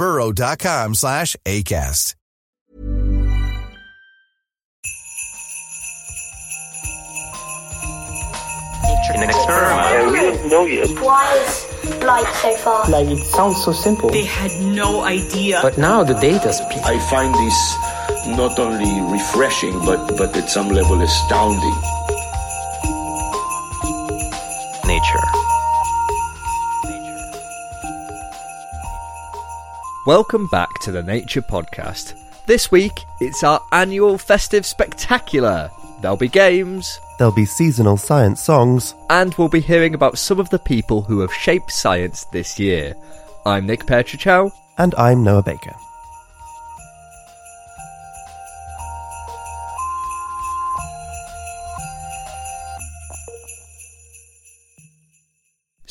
burrow.com slash ACAST. In an experiment, Yeah, we don't know yet. Why is light so far? Like it sounds so simple. They had no idea. But now the data speaks. I find this not only refreshing, but, but at some level astounding. Welcome back to the Nature Podcast. This week, it's our annual festive spectacular. There'll be games, There'll be seasonal science songs. and we'll be hearing about some of the people who have shaped science this year. I'm Nick Petrić Howe. And I'm Noah Baker.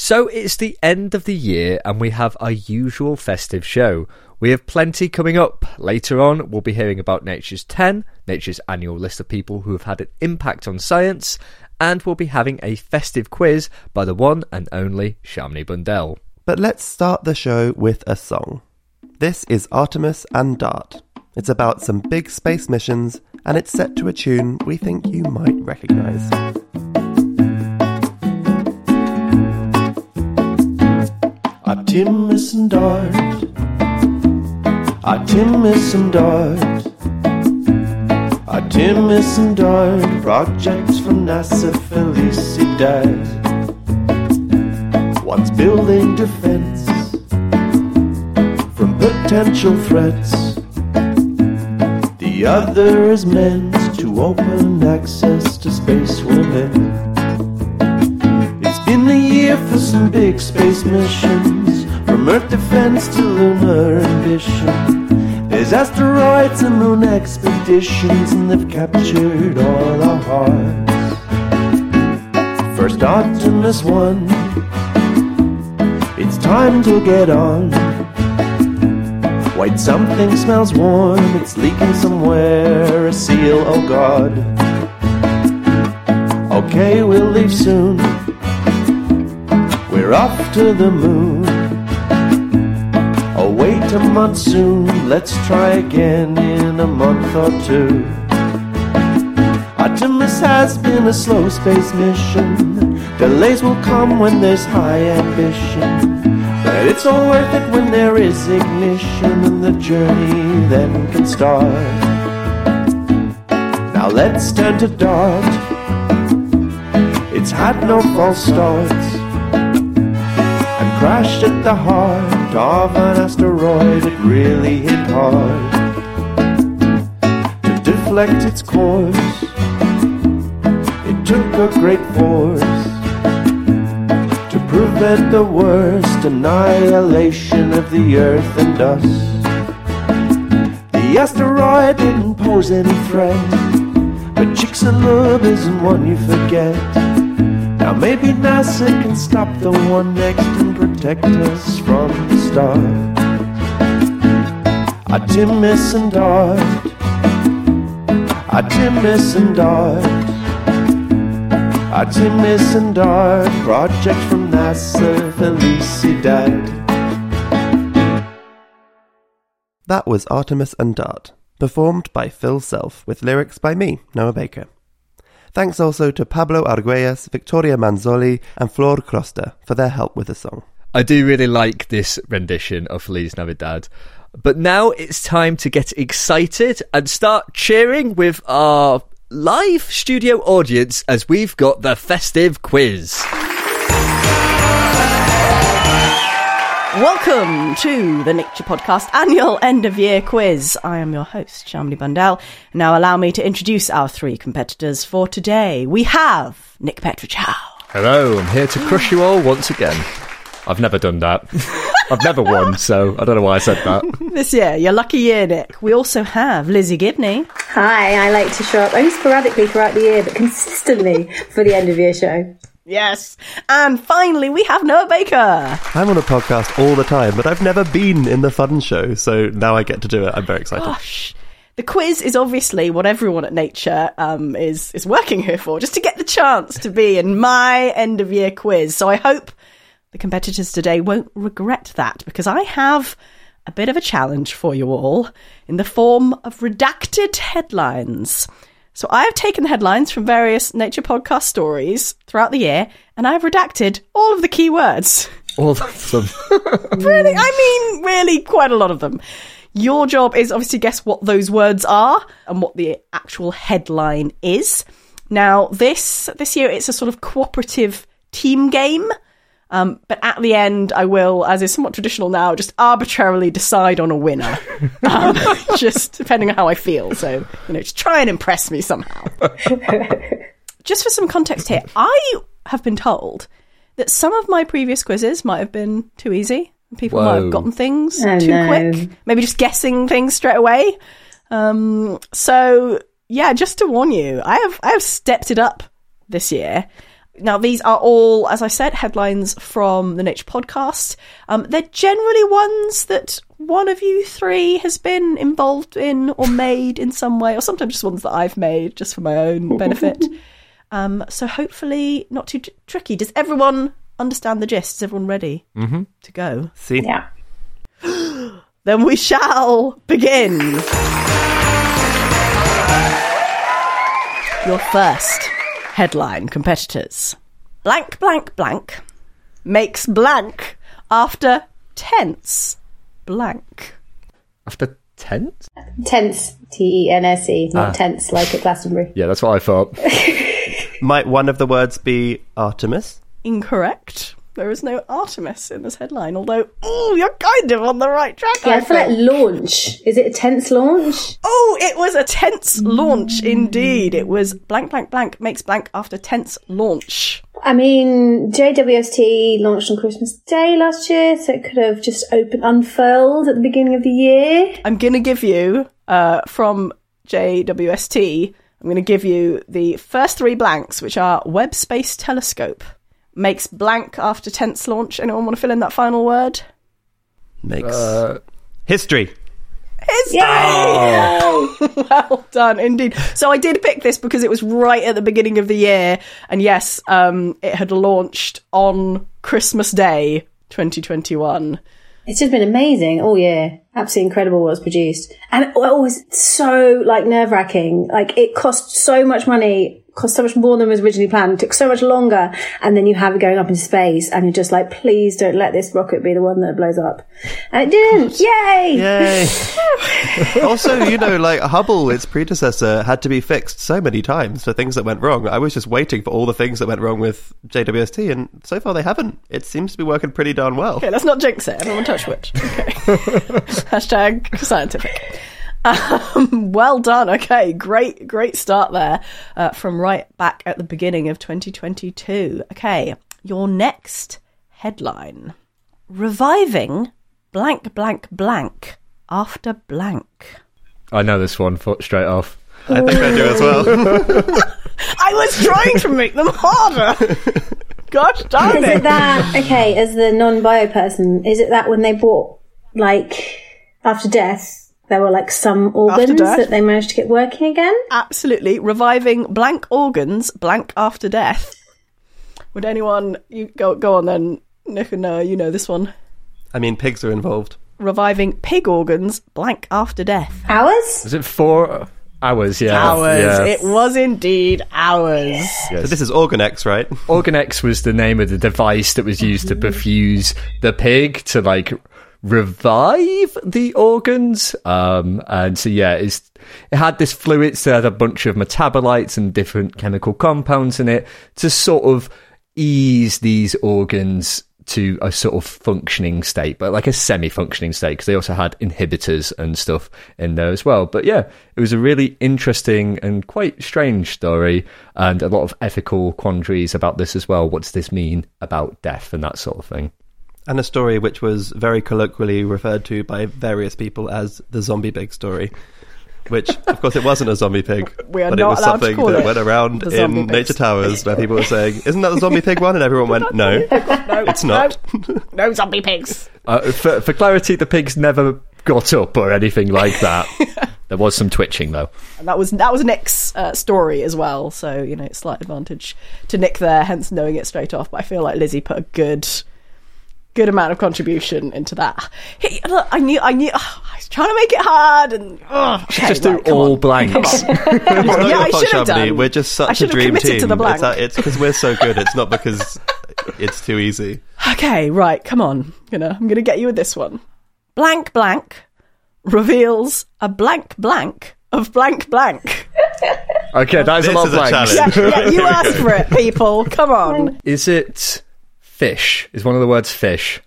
So it's the end of the year and we have our usual festive show. We have plenty coming up. Later on, we'll be hearing about Nature's 10, Nature's annual list of people who have had an impact on science, and we'll be having a festive quiz by the one and only Shamini Bundell. But let's start the show with a song. This is Artemis and Dart. It's about some big space missions, and it's set to a tune we think you might recognize. Artemis and Dart. Artemis and Dart. Artemis and Dart. Projects from NASA Felicidad. One's building defense from potential threats. The other is meant to open access to space women. Year for some big space missions, from Earth defense to lunar ambition. There's asteroids and moon expeditions, and they've captured all our hearts. First Optimus 1, it's time to get on. White something smells warm, it's leaking somewhere, a seal, oh god. Okay, we'll leave soon. We're off to the moon. Await a monsoon. Let's try again in a month or two. Artemis has been a slow space mission. Delays will come when there's high ambition. But it's all worth it when there is ignition and the journey then can start. Now let's turn to Dart. It's had no false starts crashed at the heart of an asteroid. It really hit hard to deflect its course. It took a great force to prevent the worst annihilation of the Earth and us. The asteroid didn't pose any threat, but Chicxulub isn't one you forget. Now maybe NASA can stop the one next and protect us from the start. Artemis and Dart. Artemis and Dart. Artemis and Dart. Project from NASA Felicidad. That was Artemis and Dart, performed by Phil Self with lyrics by me, Noah Baker. Thanks also to Pablo Arguelles, Victoria Manzoli, and Flor Crosta for their help with the song. I do really like this rendition of Feliz Navidad. But now it's time to get excited and start cheering with our live studio audience as we've got the festive quiz. Welcome to the Nature Podcast annual end of year quiz. I am your host, Shamini Bundell. Now allow me to introduce our three competitors for today. We have Nick Petrić Howe. Hello, I'm here to crush you all once again. I've never done that. I've never won, so I don't know why I said that. This year, your lucky year, Nick. We also have Lizzie Gibney. Hi, I like to show up only sporadically throughout the year, but consistently for the end of year show. Yes. And finally, we have Noah Baker. I'm on a podcast all the time, but I've never been in the fun show, so now I get to do it. I'm very excited. Gosh. The quiz is obviously what everyone at Nature um, is is working here for, just to get the chance to be in my end of year quiz. So I hope the competitors today won't regret that because I have a bit of a challenge for you all in the form of redacted headlines. So I have taken the headlines from various nature podcast stories throughout the year and I've redacted all of the key words. All of them. really, I mean, really, quite a lot of them. Your job is obviously guess what those words are and what the actual headline is. Now, this this year it's a sort of cooperative team game. Um, but at the end, I will, as is somewhat traditional now, just arbitrarily decide on a winner, um, just depending on how I feel. So, you know, just try and impress me somehow. just for some context here, I have been told that some of my previous quizzes might have been too easy. People might have gotten things Oh, too no. quick, maybe just guessing things straight away. Um, so yeah, just to warn you, I have I have stepped it up this year. Now these are all, as I said, headlines from the Nature Podcast. Um, they're generally ones that one of you three has been involved in or made in some way, or sometimes just ones that I've made just for my own benefit. Um, so hopefully not too tr- tricky. Does everyone understand the gist? Is everyone ready Mm-hmm. to go? See? Yeah. Then we shall begin. Your first headline, competitors. Blank, blank, blank makes blank after tense blank. After tense? Tense, T E N S E, not Ah. tense like at Glastonbury. Yeah, that's what I thought. Might one of the words be Artemis? Incorrect. There is no Artemis in this headline, although, oh, you're kind of on the right track. Yeah, I feel like launch. Is it a tense launch? Oh, it was a tense launch indeed. It was blank, blank, blank makes blank after tense launch. I mean, JWST launched on Christmas Day last year, so it could have just opened, unfurled at the beginning of the year. I'm going to give you uh, from JWST. I'm going to give you the first three blanks, which are Webb Space Telescope makes blank after tense launch. Anyone want to fill in that final word? Makes Uh, history. History! well done, indeed. So I did pick this because it was right at the beginning of the year, and yes, um, it had launched on Christmas Day, 2021. It's just been amazing all year. Absolutely incredible what was produced. And it was so like nerve wracking. Like it cost so much money, cost so much more than was originally planned, took so much longer. And then you have it going up into space and you're just like, please don't let this rocket be the one that blows up. And it didn't. Yay! Yay! also, you know, like Hubble, its predecessor, had to be fixed so many times for things that went wrong. I was just waiting for all the things that went wrong with JWST, and so far they haven't. It seems to be working pretty darn well. Okay, let's not jinx it. Everyone touch which. Okay. Hashtag scientific. Um, well done. Okay, great, great start there uh, from right back at the beginning of 2022. Okay, your next headline Reviving blank, blank, blank after blank. I know this one fo- straight off. I think I do as well. I was trying to make them harder. Gosh darn Is it. it that, okay, as the non-bio person, is it that when they bought, like, after death, there were like some organs that they managed to get working again? Absolutely. Reviving blank organs blank after death. Would anyone you go go on then, Nick and Noah, you know this one. I mean, pigs are involved. reviving pig organs blank after death. Hours? Is it four hours? Yeah. Hours. Yeah. It was indeed hours. So this is Organex, right? Organex was the name of the device that was used to perfuse the pig to like revive the organs. Um, and so yeah, it's, it had this fluid, so it had a bunch of metabolites and different chemical compounds in it to sort of ease these organs to a sort of functioning state, but like a semi-functioning state, because they also had inhibitors and stuff in there as well. But yeah, it was a really interesting and quite strange story, and a lot of ethical quandaries about this as well. What does this mean about death and that sort of thing? And a story which was very colloquially referred to by various people as the zombie pig story. Which, of course, it wasn't a zombie pig, We are but it not was allowed to something call that it went around the zombie in pigs. nature towers where people were saying, "Isn't that the zombie pig one?" And everyone went, "No, No, it's not." No, no zombie pigs. Uh, for, for clarity, the pigs never got up or anything like that. there was some twitching though. And that was that was Nick's uh, story as well. So you know, it's slight advantage to Nick there, hence knowing it straight off. But I feel like Lizzie put a good, good amount of contribution into that. Hey, look, I knew, I knew. Oh, I was trying to make it hard, and oh, okay, Just do come all on. blanks. It's Yeah, I fault, should have done. We're just such a should have dream team. to the blank. It's, because we're so good. It's not because it's too easy. Okay, right, come on. Gonna, I'm gonna get you with this one. Blank blank reveals a blank blank of blank blank. Okay, that is This a lot is of a blanks. challenge. Yeah, yeah, you asked for it, people. Come on. Is it fish? Is one of the words fish?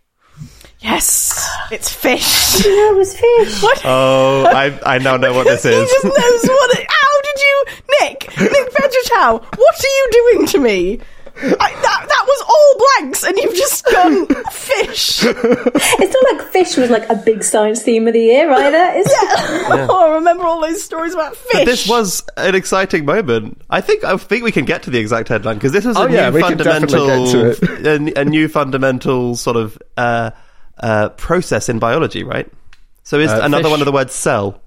Yes, it's fish. That was fish. What? Oh, I I now know what this he is. just knows what it. How did you, Nick? Nick Vegetal, what are you doing to me? I, that that was all blanks, and you've just gone fish. It's not like fish was like a big science theme of the year either, is it? Oh, I remember all those stories about fish. But this was an exciting moment. I think I think we can get to the exact headline because this was Oh, a yeah, new we can fundamental, a, a new fundamental sort of uh, uh, process in biology, right? So is Uh, another fish. one of the words cell?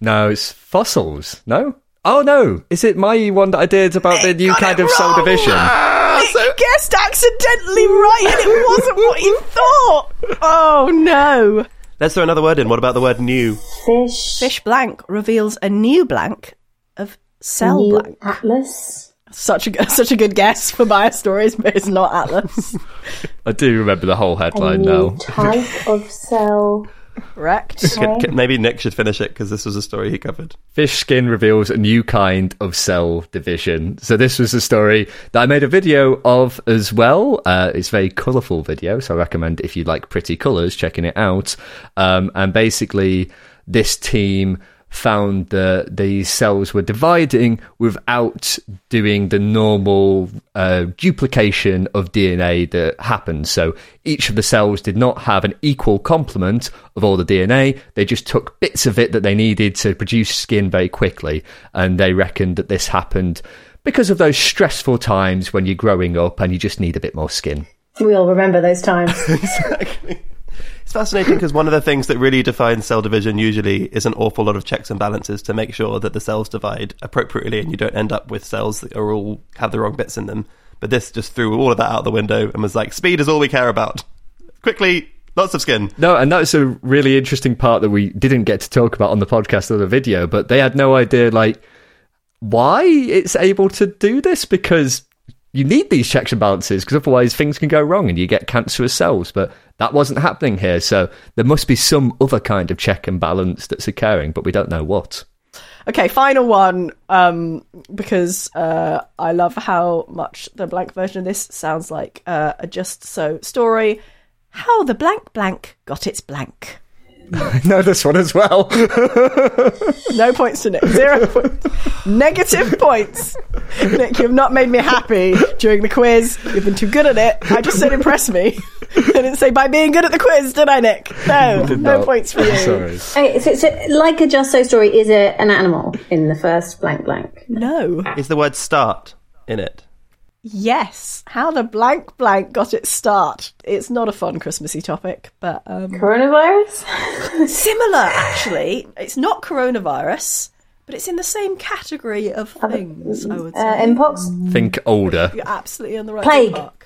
No, it's fossils. No. Oh no! Is it my one that I did about the new kind it of cell wrong. division? Ah, Nick guessed accidentally right, and it wasn't what you thought. Oh no! Let's throw another word in. What about the word new? Fish. Fish blank reveals a new blank of cell New blank. Atlas. Such a g- such a good guess for bias stories, but it's not Atlas. I do remember the whole A headline new now. type of cell. Correct. C- c- Maybe Nick should finish it because this was a story he covered. Fish skin reveals a new kind of cell division. So this was a story that I made a video of as well. Uh, it's a very colourful video, so I recommend if you like pretty colours, checking it out. Um, and basically, this team found that these cells were dividing without doing the normal uh, duplication of DNA that happens. So each of the cells did not have an equal complement of all the DNA. They just took bits of it that they needed to produce skin very quickly. And they reckoned that this happened because of those stressful times when you're growing up and you just need a bit more skin. We all remember those times. It's fascinating because one of the things that really defines cell division usually is an awful lot of checks and balances to make sure that the cells divide appropriately and you don't end up with cells that are all have the wrong bits in them. But this just threw all of that out the window and was like, speed is all we care about. Quickly, lots of skin. No, and that's a really interesting part that we didn't get to talk about on the podcast or the video, but they had no idea, like, why it's able to do this because you need these checks and balances because otherwise things can go wrong and you get cancerous cells. But that wasn't happening here. So there must be some other kind of check and balance that's occurring, but we don't know what. Okay, final one. Um, because uh, I love how much the blank version of this sounds like uh, a just so story. How the blank blank got its blank. know this one as well. No points to Nick. Zero points. Negative points. Nick, you've not made me happy during the quiz. You've been too good at it. I just said impress me. I didn't say by being good at the quiz, did I, Nick? No, no No. points for you. Sorry. Okay, so, so, like a Just So story, is it an animal in the first blank blank? No. Is the word start in it? Yes. How the blank blank got its start. It's not a fun Christmassy topic, but um, Coronavirus? similar actually. It's not coronavirus, but it's in the same category of things. I would Uh, say. Mpox? Think older. You're absolutely on the right Plague. park.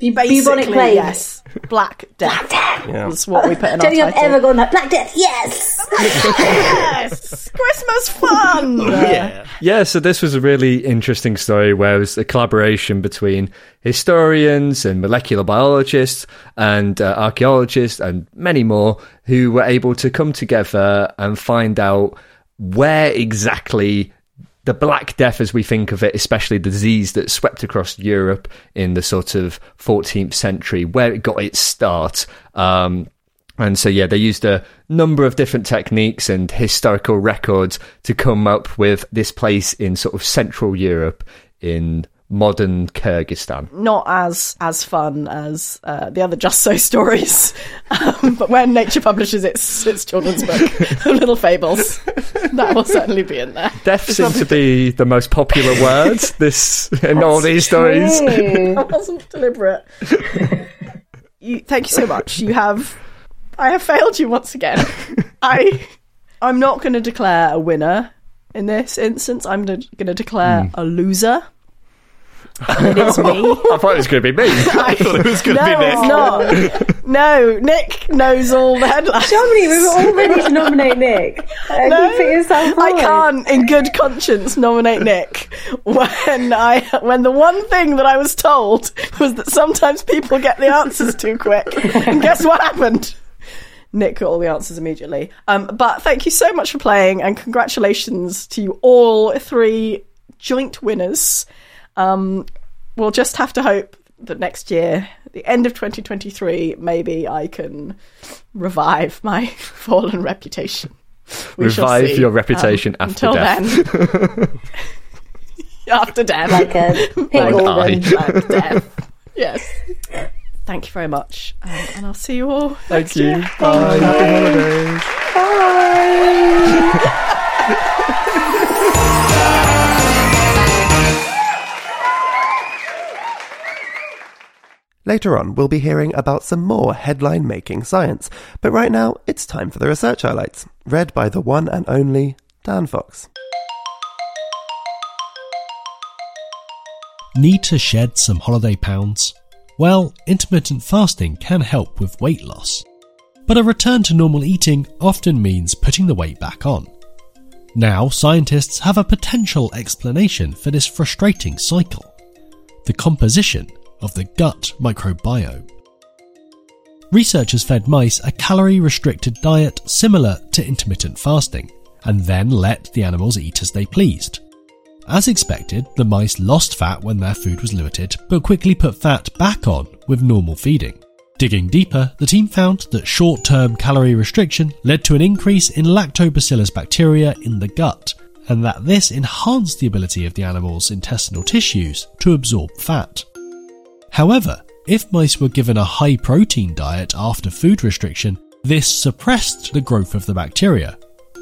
Bubonic Basically, plague. yes. Black Death. yeah That's what we put in Don't our think I've ever gone like Black Death. Yes. yes! Christmas fun! Yeah. Yeah, so this was a really interesting story where it was a collaboration between historians and molecular biologists and uh, archaeologists and many more who were able to come together and find out where exactly the Black Death, as we think of it, especially the disease that swept across Europe in the sort of 14th century, where it got its start. Um, and so, yeah, they used a number of different techniques and historical records to come up with this place in sort of Central Europe in modern Kyrgyzstan. Not as as fun as uh, the other Just So stories, um, but when Nature publishes its its children's book little fables, that will certainly be in there. Death seems to be the most popular word this in all these stories. that wasn't deliberate. you, thank you so much. You have, I have failed you once again. I, I'm not going to declare a winner in this instance. I'm going to declare a loser. And it is me. I thought it was going to be me. I thought it was going to no, be Nick. it's not. No, Nick knows all the headlines. Dominic, we were all ready to nominate Nick. Uh, No, you I can't, in good conscience, nominate Nick when I when the one thing that I was told was that sometimes people get the answers too quick. And guess what happened? Nick got all the answers immediately. Um, but thank you so much for playing, and congratulations to you all three joint winners. Um, we'll just have to hope that next year, the end of 2023, maybe I can revive my fallen reputation. We Revive your reputation Um, after until death. then. after death. Like a pig Like organ. I. Like death. Yes. Thank you very much. Um, and I'll see you all. Thank next you. year. Bye. Happy holidays. Later on, we'll be hearing about some more headline making science, but right now, it's time for the research highlights, read by the one and only Dan Fox. Need to shed some holiday pounds? Well, intermittent fasting can help with weight loss. But a return to normal eating often means putting the weight back on. Now, scientists have a potential explanation for this frustrating cycle the composition of the gut microbiome. Researchers fed mice a calorie restricted diet similar to intermittent fasting, and then let the animals eat as they pleased. As expected, the mice lost fat when their food was limited, but quickly put fat back on with normal feeding. Digging deeper, the team found that short term calorie restriction led to an increase in lactobacillus bacteria in the gut, and that this enhanced the ability of the animal's intestinal tissues to absorb fat. However, if mice were given a high protein diet after food restriction, this suppressed the growth of the bacteria,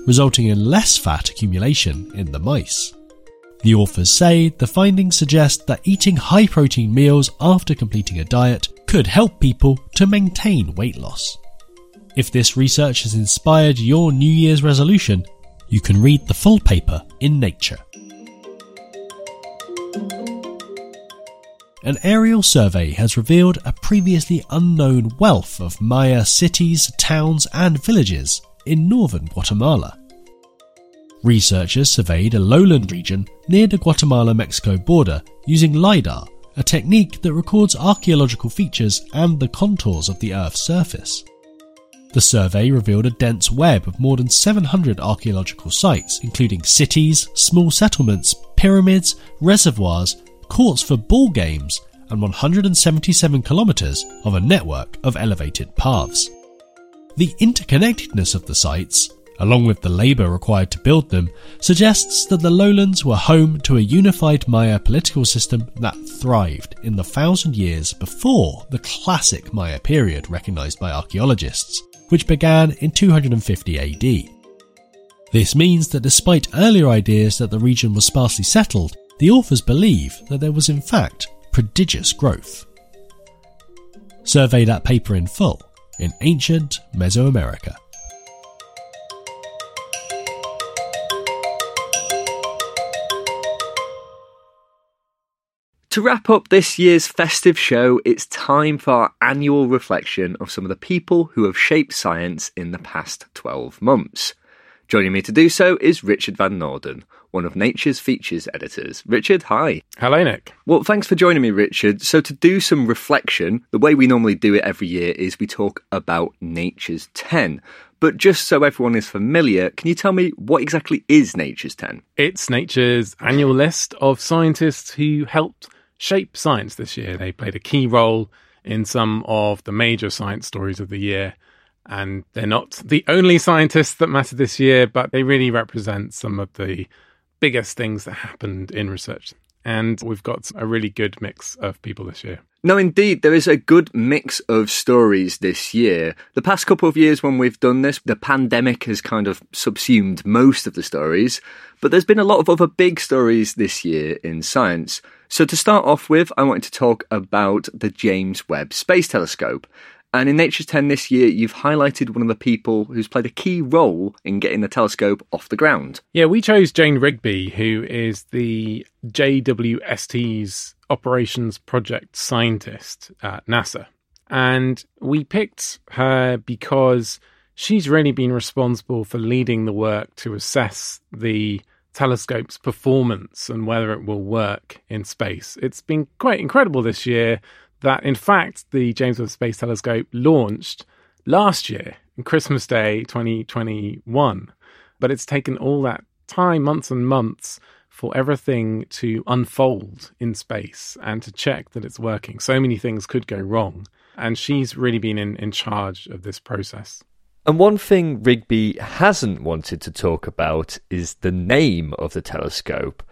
resulting in less fat accumulation in the mice. The authors say the findings suggest that eating high protein meals after completing a diet could help people to maintain weight loss. If this research has inspired your New Year's resolution, you can read the full paper in Nature. An aerial survey has revealed a previously unknown wealth of Maya cities, towns, and villages in northern Guatemala. Researchers surveyed a lowland region near the Guatemala Mexico border using LIDAR, a technique that records archaeological features and the contours of the Earth's surface. The survey revealed a dense web of more than 700 archaeological sites, including cities, small settlements, pyramids, reservoirs, courts for ball games, and 177 kilometres of a network of elevated paths. The interconnectedness of the sites, along with the labour required to build them, suggests that the lowlands were home to a unified Maya political system that thrived in the thousand years before the classic Maya period recognised by archaeologists, which began in 250 AD. This means that despite earlier ideas that the region was sparsely settled, the authors believe that there was in fact prodigious growth. Survey that paper in full in ancient Mesoamerica. to wrap up this year's festive show, it's time for our annual reflection of some of the people who have shaped science in the past 12 months. Joining me to do so is Richard Van Noorden, one of Nature's Features editors. Richard, hi. Hello, Nick. Well, thanks for joining me, Richard. So, to do some reflection, the way we normally do it every year is we talk about Nature's 10. But just so everyone is familiar, can you tell me what exactly is Nature's 10? It's Nature's annual list of scientists who helped shape science this year. They played a key role in some of the major science stories of the year. And they're not the only scientists that matter this year, but they really represent some of the biggest things that happened in research. And we've got a really good mix of people this year. No, indeed, there is a good mix of stories this year. The past couple of years when we've done this, the pandemic has kind of subsumed most of the stories, but there's been a lot of other big stories this year in science. So to start off with, I wanted to talk about the James Webb Space Telescope. And in Nature's 10 this year, you've highlighted one of the people who's played a key role in getting the telescope off the ground. Yeah, we chose Jane Rigby, who is the JWST's operations project scientist at NASA. And we picked her because she's really been responsible for leading the work to assess the telescope's performance and whether it will work in space. It's been quite incredible this year that in fact the James Webb Space Telescope launched last year, Christmas Day 2021. But it's taken all that time, months and months, for everything to unfold in space and to check that it's working. So many things could go wrong. And she's really been in, in charge of this process. And one thing Rigby hasn't wanted to talk about is the name of the telescope.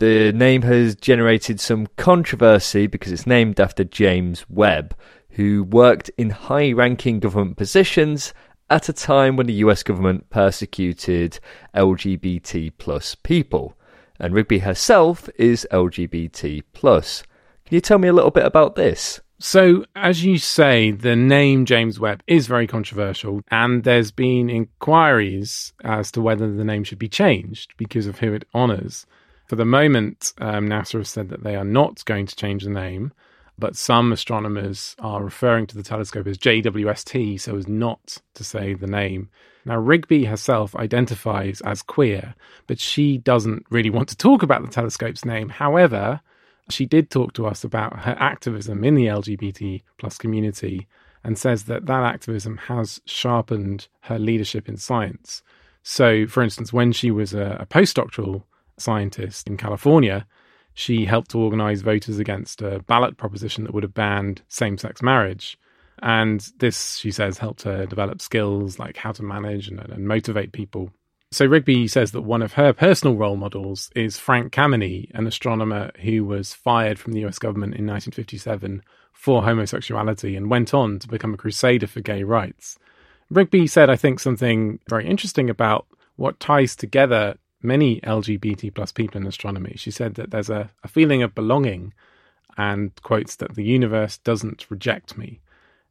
The name has generated some controversy because it's named after James Webb, who worked in high ranking government positions at a time when the US government persecuted LGBT plus people. And Rigby herself is LGBT plus. Can you tell me a little bit about this? So, as you say, the name James Webb is very controversial, and there's been inquiries as to whether the name should be changed because of who it honours. For the moment, um, NASA has said that they are not going to change the name, but some astronomers are referring to the telescope as JWST so as not to say the name. Now, Rigby herself identifies as queer, but she doesn't really want to talk about the telescope's name. However, she did talk to us about her activism in the LGBT plus community and says that that activism has sharpened her leadership in science. So, for instance, when she was a, a postdoctoral scientist in California, she helped to organize voters against a ballot proposition that would have banned same sex marriage. And this, she says, helped her develop skills like how to manage and, and, motivate people. So Rigby says that one of her personal role models is Frank Kameny, an astronomer who was fired from the US government in 1957 for homosexuality and went on to become a crusader for gay rights. Rigby said, I think, something very interesting about what ties together many LGBT plus people in astronomy. She said that there's a, a feeling of belonging and quotes that the universe doesn't reject me.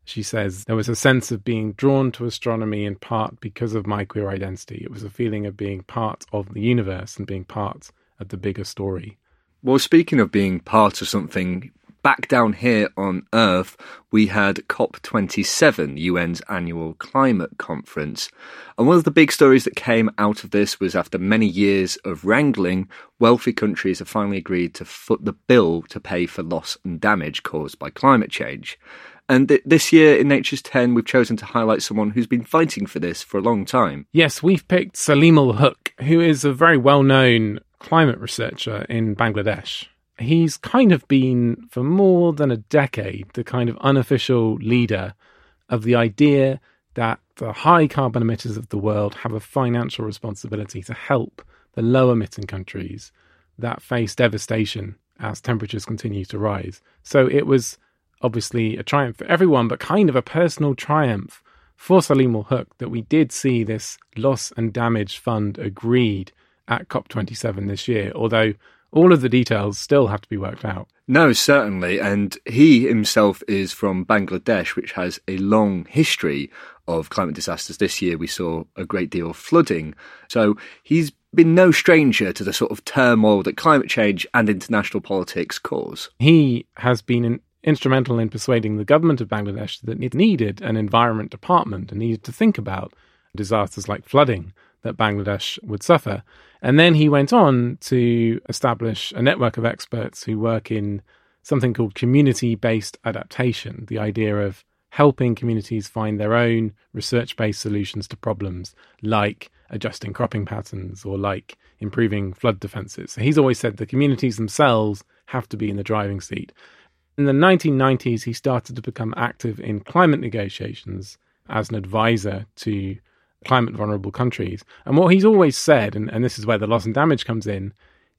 She says, There was a sense of being drawn to astronomy in part because of my queer identity. It was a feeling of being part of the universe and being part of the bigger story. Well, speaking of being part of something back down here on Earth, we had COP27, UN's annual climate conference. And one of the big stories that came out of this was after many years of wrangling, wealthy countries have finally agreed to foot the bill to pay for loss and damage caused by climate change. And th- this year in Nature's 10, we've chosen to highlight someone who's been fighting for this for a long time. Yes, we've picked Saleemul Huq, who is a very well known climate researcher in Bangladesh he's kind of been, for more than a decade, the kind of unofficial leader of the idea that the high carbon emitters of the world have a financial responsibility to help the low emitting countries that face devastation as temperatures continue to rise. So it was obviously a triumph for everyone, but kind of a personal triumph for Saleemul Huq that we did see this loss and damage fund agreed at COP27 this year, although all of the details still have to be worked out. No, certainly. And he himself is from Bangladesh, which has a long history of climate disasters. This year we saw a great deal of flooding. So he's been no stranger to the sort of turmoil that climate change and international politics cause. He has been in, instrumental in persuading the government of Bangladesh that it needed an environment department and needed to think about disasters like flooding that Bangladesh would suffer. And then he went on to establish a network of experts who work in something called community based adaptation, the idea of helping communities find their own research based solutions to problems like adjusting cropping patterns or like improving flood defenses. So he's always said the communities themselves have to be in the driving seat. In the 1990s, he started to become active in climate negotiations as an advisor to climate vulnerable countries. And what he's always said, and, and this is where the loss and damage comes in,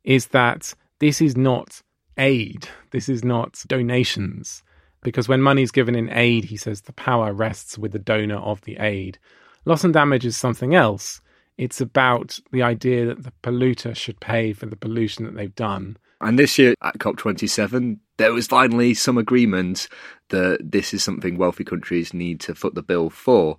is that this is not aid, this is not donations. Because when money is given in aid, he says the power rests with the donor of the aid. Loss and damage is something else. It's about the idea that the polluter should pay for the pollution that they've done. And this year at COP27, there was finally some agreement that this is something wealthy countries need to foot the bill for.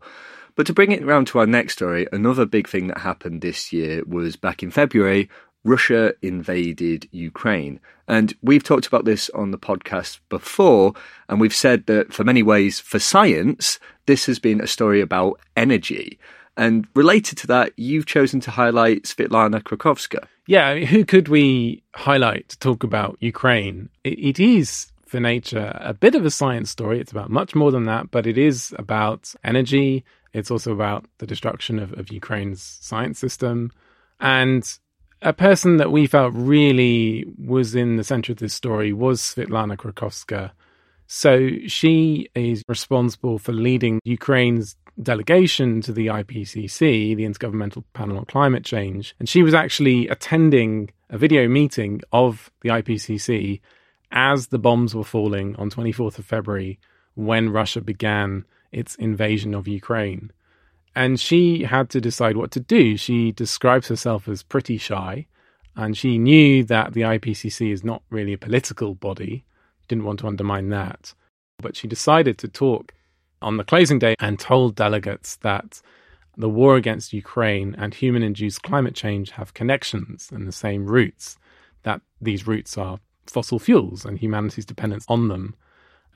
But to bring it round to our next story, another big thing that happened this year was back in February, Russia invaded Ukraine. And we've talked about this on the podcast before, and we've said that for many ways, for science, this has been a story about energy. And related to that, you've chosen to highlight Svitlana Krakovska. Yeah, I mean, who could we highlight to talk about Ukraine? it, it is for nature a bit of a science story. It's about much more than that, but it is about energy. It's also about the destruction of, of Ukraine's science system. And a person that we felt really was in the center of this story was Svitlana Krakovska. So she is responsible for leading Ukraine's delegation to the IPCC, the Intergovernmental Panel on Climate Change. And she was actually attending a video meeting of the IPCC as the bombs were falling on 24th of February when Russia began its invasion of Ukraine and she had to decide what to do. She describes herself as pretty shy, and she knew that the IPCC is not really a political body, didn't want to undermine that. But she decided to talk on the closing day and told delegates that the war against Ukraine and human induced climate change have connections and the same roots, that these roots are fossil fuels and humanity's dependence on them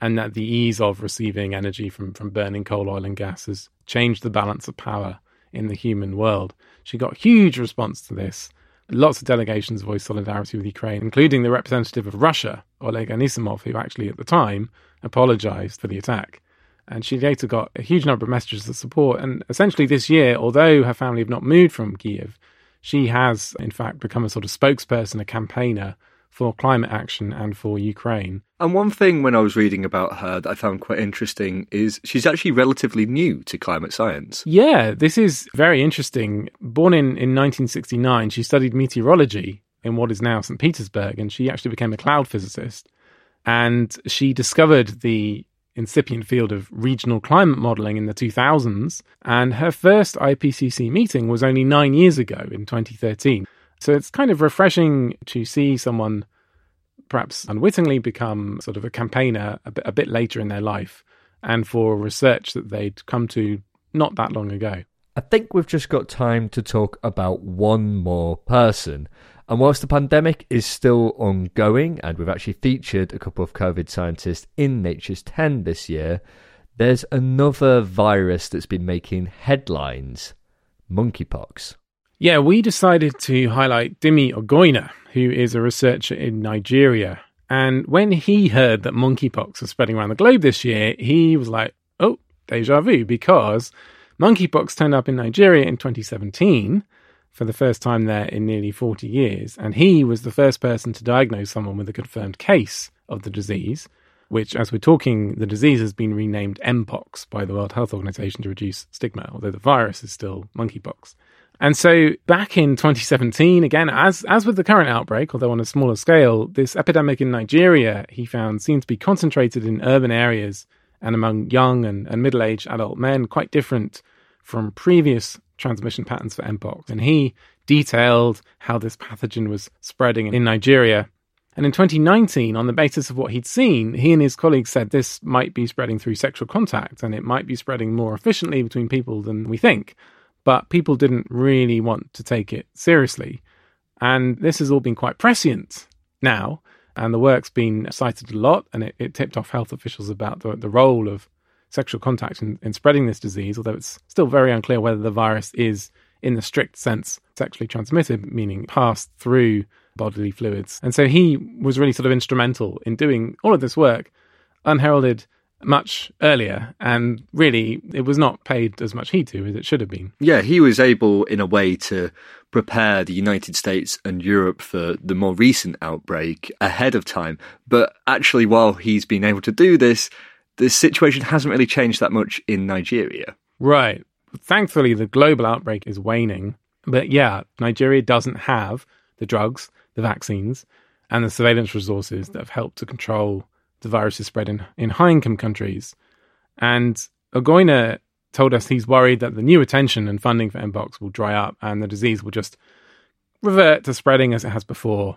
and that the ease of receiving energy from, from burning coal, oil, and gas has changed the balance of power in the human world. She got huge response to this. Lots of delegations voiced solidarity with Ukraine, including the representative of Russia, Oleg Anisimov, who actually at the time apologized for the attack. And she later got a huge number of messages of support. And essentially, this year, although her family have not moved from Kiev, she has, in fact, become a sort of spokesperson, a campaigner for climate action and for Ukraine. And one thing when I was reading about her that I found quite interesting is she's actually relatively new to climate science. Yeah, this is very interesting. Born in, in 1969, she studied meteorology in what is now St. Petersburg, and she actually became a cloud physicist. And she discovered the incipient field of regional climate modeling in the 2000s. And her first IPCC meeting was only nine years ago in 2013. So it's kind of refreshing to see someone perhaps unwittingly become sort of a campaigner a bit, a bit later in their life and for research that they'd come to not that long ago. I think we've just got time to talk about one more person. And whilst the pandemic is still ongoing, and we've actually featured a couple of COVID scientists in Nature's 10 this year, there's another virus that's been making headlines monkeypox. Yeah, we decided to highlight Dimie Ogoina, who is a researcher in Nigeria. And when he heard that monkeypox was spreading around the globe this year, he was like, oh, deja vu, because monkeypox turned up in Nigeria in 2017 for the first time there in nearly 40 years. And he was the first person to diagnose someone with a confirmed case of the disease, which, as we're talking, the disease has been renamed Mpox by the World Health Organization to reduce stigma, although the virus is still monkeypox. And so back in 2017, again, as, as with the current outbreak, although on a smaller scale, this epidemic in Nigeria, he found, seemed to be concentrated in urban areas and among young and, and middle aged adult men, quite different from previous transmission patterns for Mpox. And he detailed how this pathogen was spreading in Nigeria. And in 2019, on the basis of what he'd seen, he and his colleagues said this might be spreading through sexual contact and it might be spreading more efficiently between people than we think. But people didn't really want to take it seriously. And this has all been quite prescient now, and the work's been cited a lot, and it, it tipped off health officials about the, the role of sexual contact in, in spreading this disease, although it's still very unclear whether the virus is, in the strict sense, sexually transmitted, meaning passed through bodily fluids. And so he was really sort of instrumental in doing all of this work unheralded much earlier and really it was not paid as much heed to as it should have been Yeah, he was able, in a way, to prepare the United States and Europe for the more recent outbreak ahead of time. But actually, while he's been able to do this, the situation hasn't really changed that much in Nigeria. right thankfully the global outbreak is waning but yeah nigeria doesn't have the drugs the vaccines and the surveillance resources that have helped to control the virus's spread in, in high income countries and ogoina told us he's worried that the new attention and funding for mpox will dry up and the disease will just revert to spreading as it has before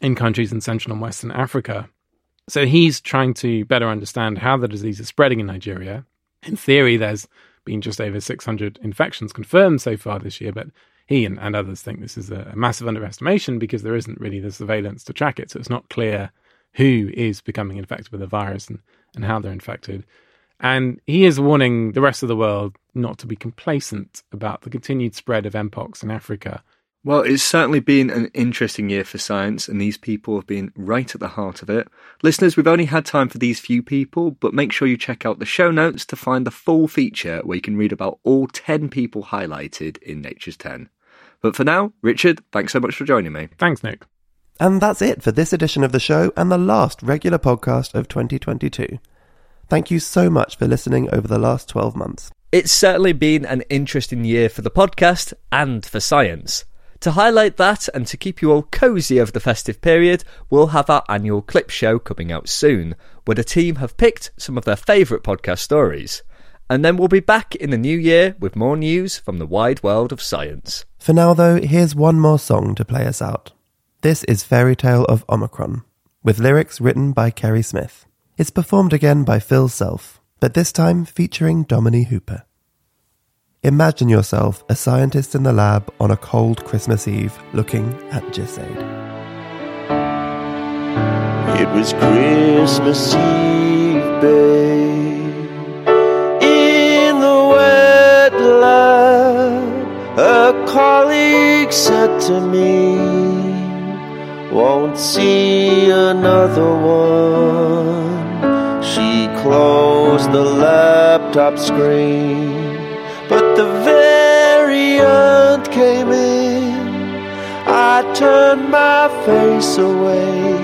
in countries in Central and Western Africa. So he's trying to better understand how the disease is spreading in Nigeria. In theory, there's been just over 600 infections confirmed so far this year, but he and, and others think this is a, a massive underestimation because there isn't really the surveillance to track it. So it's not clear who is becoming infected with the virus and, and how they're infected. And he is warning the rest of the world not to be complacent about the continued spread of mpox in Africa. Well, it's certainly been an interesting year for science, and these people have been right at the heart of it. Listeners, we've only had time for these few people, but make sure you check out the show notes to find the full feature where you can read about all 10 people highlighted in Nature's 10. But for now, Richard, thanks so much for joining me. Thanks, Nick. And that's it for this edition of the show and the last regular podcast of 2022. Thank you so much for listening over the last 12 months. It's certainly been an interesting year for the podcast and for science. To highlight that and to keep you all cosy over the festive period, we'll have our annual clip show coming out soon, where the team have picked some of their favourite podcast stories. And then we'll be back in the new year with more news from the wide world of science. For now, though, here's one more song to play us out. This is Fairy Tale of Omicron, with lyrics written by Kerry Smith. It's performed again by Phil Self, but this time featuring Dominique Hooper. Imagine yourself a scientist in the lab on a cold Christmas Eve looking at Gisaid. It was Christmas Eve, babe. In the wet lab, a colleague said to me, Won't see another one. She closed the laptop screen, but the variant came in. I turned my face away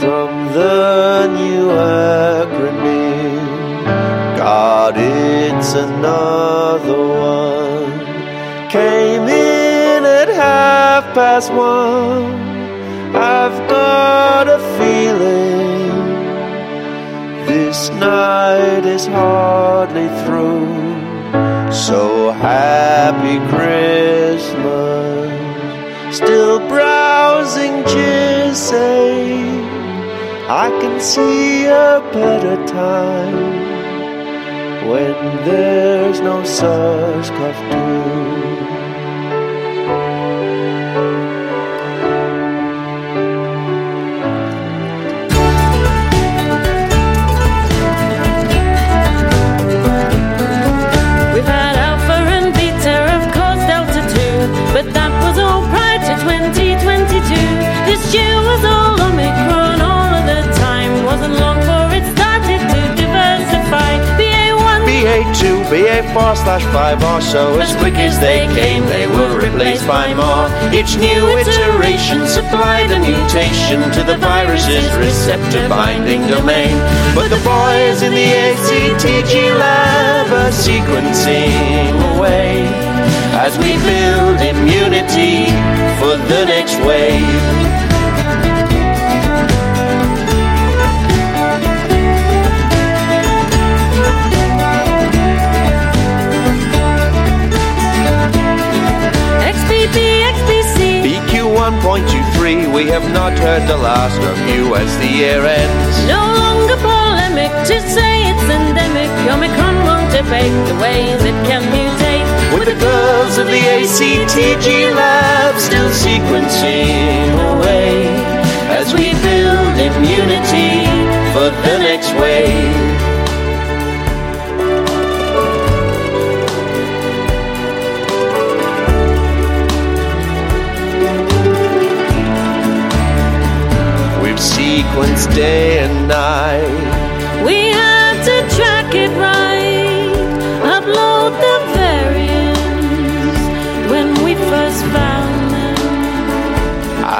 from the new acronym. God, it's another one. Came half past one. I've got a feeling this night is hardly through. So happy Christmas. Still browsing Gisaid. I can see a better time when there's no SARS-CoV-2. But that was all prior to 2022. This year was all Omicron all of the time. Wasn't long for it started to diversify. BA1, BA2, BA4 slash 5 or so As quick as they came, they were replaced by more Each new iteration supplied a mutation To the virus's receptor binding domain But the boys in the ACTG lab are sequencing away As we build immunity for the next wave XBB, XBC. BQ 1.23, we have not heard the last of you as the year ends. No longer polemic to say it's endemic. Omicron won't debate the ways it can mutate. With the girls of the ACTG lab still sequencing away as we build immunity for the next wave. We've sequenced day and night.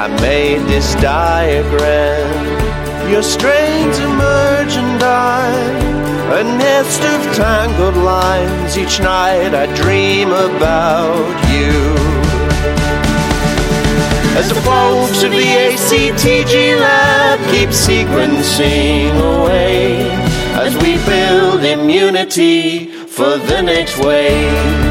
I made this diagram. Your strains emerge and die. A nest of tangled lines. Each night I dream about you. As the folks of the ACTG lab keep sequencing away. As we build immunity for the next wave.